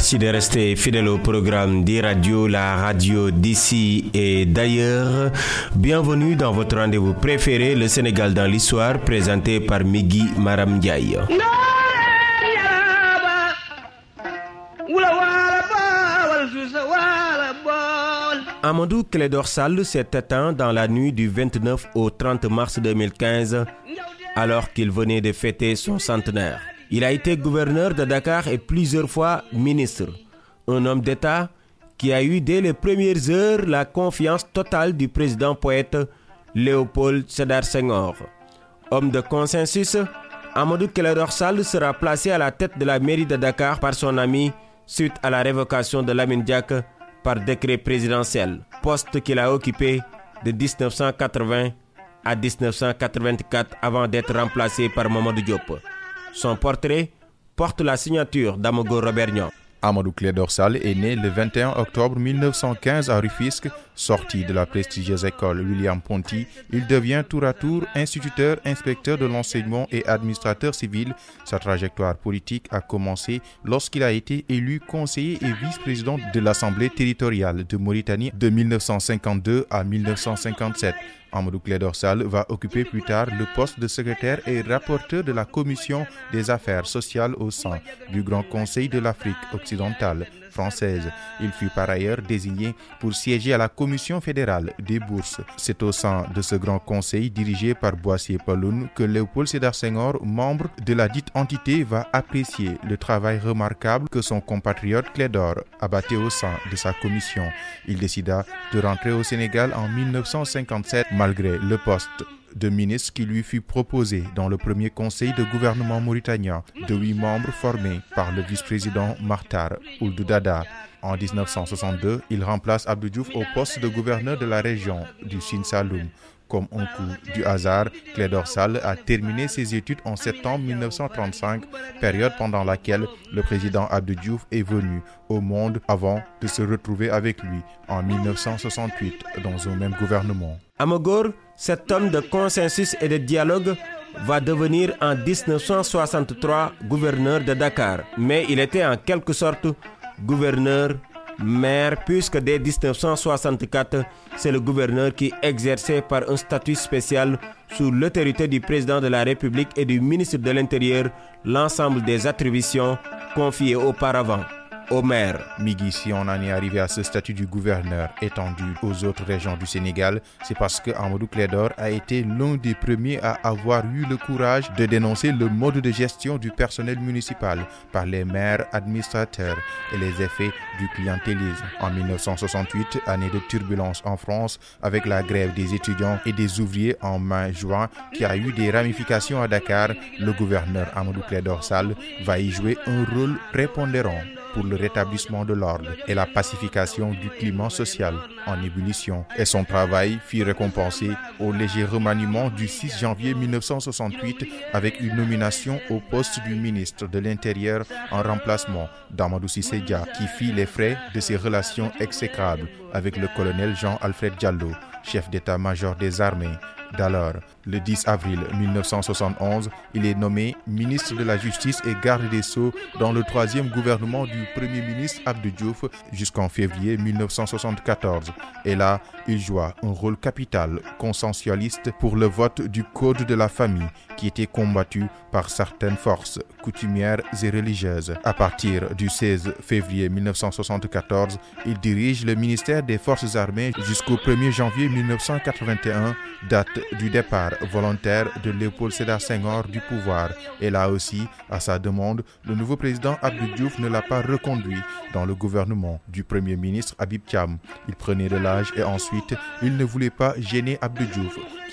Merci de rester fidèle au programme d'e-radio, la radio d'ici et d'ailleurs. Bienvenue dans votre rendez-vous préféré, le Sénégal dans l'histoire, présenté par Migui Maram Ndiaye. Amadou s'est éteint dans la nuit du 29 au 30 mars 2015 alors qu'il venait de fêter son centenaire. Il a été gouverneur de Dakar et plusieurs fois ministre. Un homme d'État qui a eu dès les premières heures la confiance totale du président poète Léopold Sédar Senghor. Homme de consensus, Amadou Clédorsal sera placé à la tête de la mairie de Dakar par son ami suite à la révocation de Lamine Diak par décret présidentiel, poste qu'il a occupé de 1980 à 1984 avant d'être remplacé par Mamadou Diop. Son portrait porte la signature d'Amogo Robert Amadou Clédorsal est né le 21 octobre 1915 à Rufisque. Sorti de la prestigieuse école William Ponty, il devient tour à tour instituteur, inspecteur de l'enseignement et administrateur civil. Sa trajectoire politique a commencé lorsqu'il a été élu conseiller et vice-président de l'Assemblée territoriale de Mauritanie de 1952 à 1957. Amadou Clédorsal va occuper plus tard le poste de secrétaire et rapporteur de la Commission des affaires sociales au sein du Grand Conseil de l'Afrique occidentale Il fut par ailleurs désigné pour siéger à la Commission fédérale des bourses. C'est au sein de ce grand conseil dirigé par Boissier Paloun que Léopold Sédar Senghor, membre de la dite entité, va apprécier le travail remarquable que son compatriote Clédor a bâti au sein de sa commission. Il décida de rentrer au Sénégal en 1957 malgré le poste de ministre qui lui fut proposé dans le premier conseil de gouvernement mauritanien de huit membres formés par le vice-président Martar Ouldou-Dada. En 1962, il remplace Abdou Diouf au poste de gouverneur de la région du Sine Saloum. Comme un coup du hasard, Clédor Sall a terminé ses études en septembre 1935, période pendant laquelle le président Abdou Diouf est venu au monde avant de se retrouver avec lui en 1968 dans un même gouvernement. Amogor, cet homme de consensus et de dialogue, va devenir en 1963 gouverneur de Dakar. Mais il était en quelque sorte gouverneur maire puisque dès 1964, c'est le gouverneur qui exerçait par un statut spécial sous l'autorité du président de la République et du ministre de l'Intérieur l'ensemble des attributions confiées auparavant au maire. Migui, si on en est arrivé à ce statut du gouverneur étendu aux autres régions du Sénégal, c'est parce que Amadou Clédor a été l'un des premiers à avoir eu le courage de dénoncer le mode de gestion du personnel municipal par les maires administrateurs et les effets du clientélisme. En 1968, année de turbulence en France avec la grève des étudiants et des ouvriers en mai-juin qui a eu des ramifications à Dakar, le gouverneur Amadou Clédor Sall va y jouer un rôle prépondérant pour le rétablissement de l'ordre et la pacification du climat social en ébullition. Et son travail fit récompenser au léger remaniement du 6 janvier 1968 avec une nomination au poste du ministre de l'Intérieur en remplacement d'Amadou Sissédia qui fit les frais de ses relations exécrables avec le colonel Jean-Alfred Diallo, chef d'état-major des armées d'alors. Le 10 avril 1971, il est nommé ministre de la Justice et garde des Sceaux dans le troisième gouvernement du Premier ministre Abdou Diouf jusqu'en février 1974. Et là, il joua un rôle capital consensualiste pour le vote du Code de la famille qui était combattu par certaines forces coutumières et religieuses. À partir du 16 février 1974, il dirige le ministère des Forces armées jusqu'au 1er janvier 1981, date du départ volontaire de Léopold Sédar Senghor du pouvoir. Et là aussi, à sa demande, le nouveau président Abdou Diouf ne l'a pas reconduit dans le gouvernement du premier ministre Habib Thiam. Il prenait de l'âge et ensuite, il ne voulait pas gêner Abdou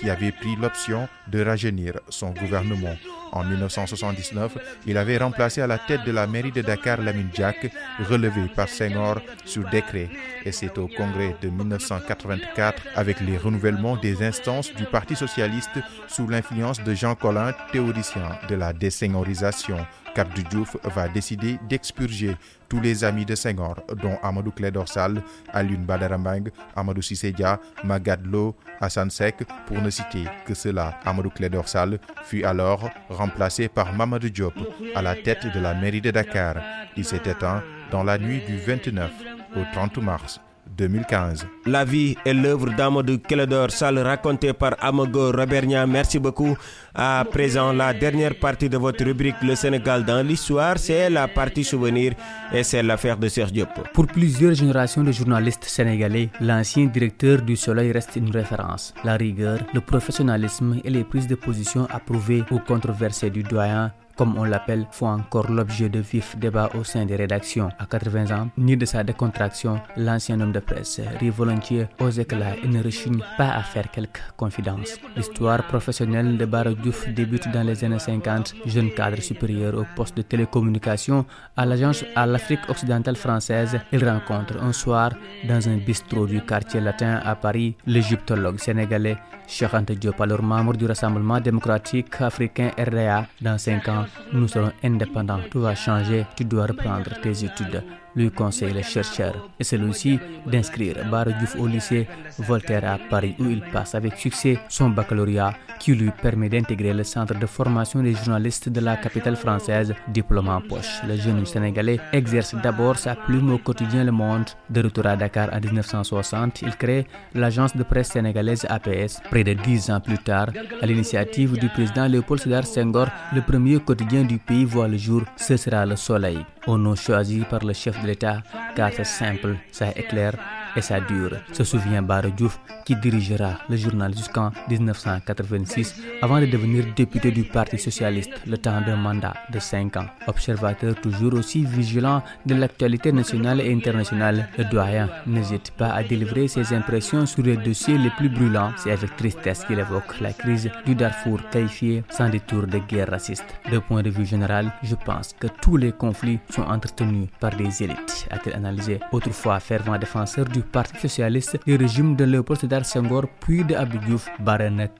qui avait pris l'option de rajeunir son gouvernement. En 1979, il avait remplacé à la tête de la mairie de Dakar Lamine Diak, relevé par Senghor sur décret. Et c'est au congrès de 1984, avec les renouvellements des instances du Parti socialiste sous l'influence de Jean Collin, théoricien de la désengorisation, qu'Abdou Diouf va décider d'expurger tous les amis de Senghor, dont Amadou Clédorsal, Alun Badarambang, Amadou Sissédia, Magadlo, Hassan Sek, pour ne citer que cela. Amadou Clédorsal fut alors remplacé par Mamadou Diop à la tête de la mairie de Dakar. Il s'est éteint dans la nuit du 29 au 30 mars 2015. La vie et l'œuvre d'Amadou Keledor, salle racontée par Amago Robernia. Merci beaucoup. À présent, la dernière partie de votre rubrique Le Sénégal dans l'histoire, c'est la partie souvenir et c'est l'affaire de Serge Diop. Pour plusieurs générations de journalistes sénégalais, l'ancien directeur du Soleil reste une référence. La rigueur, le professionnalisme et les prises de position approuvées ou controversées du doyen comme on l'appelle, font encore l'objet de vifs débats au sein des rédactions. À 80 ans, ni de sa décontraction, l'ancien homme de presse rit volontiers aux éclats et ne rechigne pas à faire quelques confidences. L'histoire professionnelle de Barra débute dans les années 50, jeune cadre supérieur au poste de télécommunication à l'agence à l'Afrique occidentale française. Il rencontre un soir dans un bistrot du quartier latin à Paris l'égyptologue sénégalais Cheikh Ante Diop, alors membre du Rassemblement démocratique africain RDA. Dans 5 ans, nous serons indépendants. Tout va changer. Tu dois reprendre tes études lui conseille le chercheur et celui-ci d'inscrire Diouf au lycée Voltaire à Paris où il passe avec succès son baccalauréat qui lui permet d'intégrer le centre de formation des journalistes de la capitale française, diplôme en poche. Le jeune Sénégalais exerce d'abord sa plume au quotidien Le Monde. De retour à Dakar en 1960, il crée l'agence de presse sénégalaise APS. Près de dix ans plus tard, à l'initiative du président Léopold Sédar Senghor, le premier quotidien du pays voit le jour, ce sera le soleil au nom choisi par le chef de l'État, car c'est simple, ça éclaire et ça dure, se souvient Diouf qui dirigera le journal jusqu'en 1986 avant de devenir député du Parti socialiste le temps d'un mandat de 5 ans. Observateur toujours aussi vigilant de l'actualité nationale et internationale, le doyen n'hésite pas à délivrer ses impressions sur les dossiers les plus brûlants. C'est avec tristesse qu'il évoque la crise du Darfour qualifiée sans détour de guerre raciste. De point de vue général, je pense que tous les conflits sont entretenus par des élites, a-t-il analysé. Autrefois fervent défenseur du Parti socialiste, le régime de Léopold Sédar Senghor puis de Abdou Diouf,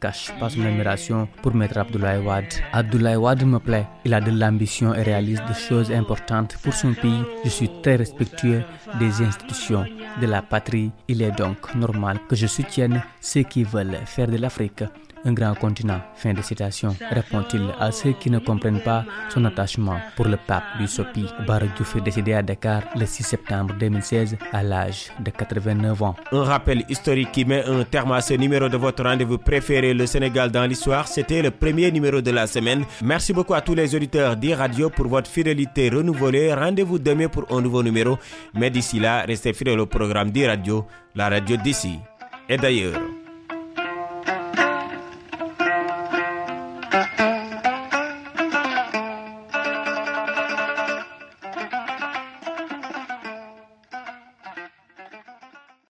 cache pas son admiration pour Maître Abdoulaye Wade. Abdoulaye Wade me plaît, il a de l'ambition et réalise des choses importantes pour son pays. Je suis très respectueux des institutions de la patrie. Il est donc normal que je soutienne ceux qui veulent faire de l'Afrique un grand continent. Fin de citation. Répond-il à ceux qui ne comprennent pas son attachement pour le pape du Sopi? Diouf est décédé à Dakar le 6 septembre 2016 à l'âge de 89 ans. Un rappel historique qui met un terme à ce numéro de votre rendez-vous préféré, le Sénégal dans l'histoire. C'était le premier numéro de la semaine. Merci beaucoup à tous les auditeurs d'e-radio pour votre fidélité renouvelée. Rendez-vous demain pour un nouveau numéro. Mais d'ici là, restez fidèles au programme d'e-radio, la radio d'ici et d'ailleurs.